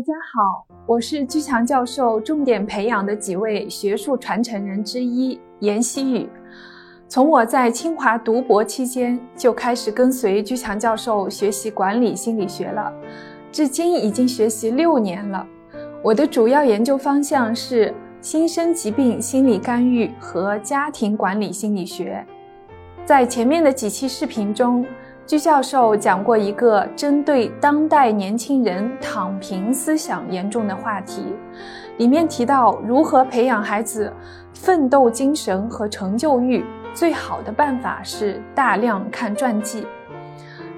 大家好，我是居强教授重点培养的几位学术传承人之一严希宇。从我在清华读博期间就开始跟随居强教授学习管理心理学了，至今已经学习六年了。我的主要研究方向是新生疾病心理干预和家庭管理心理学。在前面的几期视频中。鞠教授讲过一个针对当代年轻人躺平思想严重的话题，里面提到如何培养孩子奋斗精神和成就欲，最好的办法是大量看传记，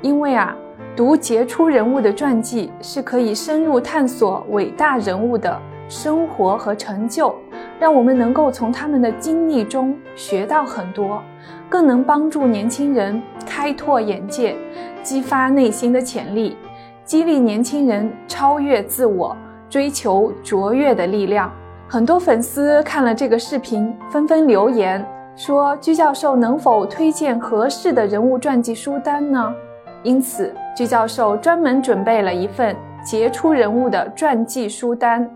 因为啊，读杰出人物的传记是可以深入探索伟大人物的生活和成就，让我们能够从他们的经历中学到很多。更能帮助年轻人开拓眼界，激发内心的潜力，激励年轻人超越自我，追求卓越的力量。很多粉丝看了这个视频，纷纷留言说：“鞠教授能否推荐合适的人物传记书单呢？”因此，鞠教授专门准备了一份杰出人物的传记书单。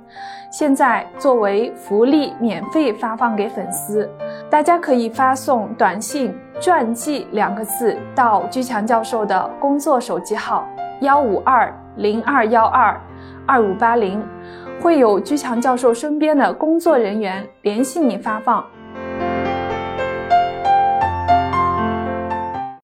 现在作为福利，免费发放给粉丝，大家可以发送短信“传记”两个字到居强教授的工作手机号幺五二零二幺二二五八零，会有居强教授身边的工作人员联系你发放。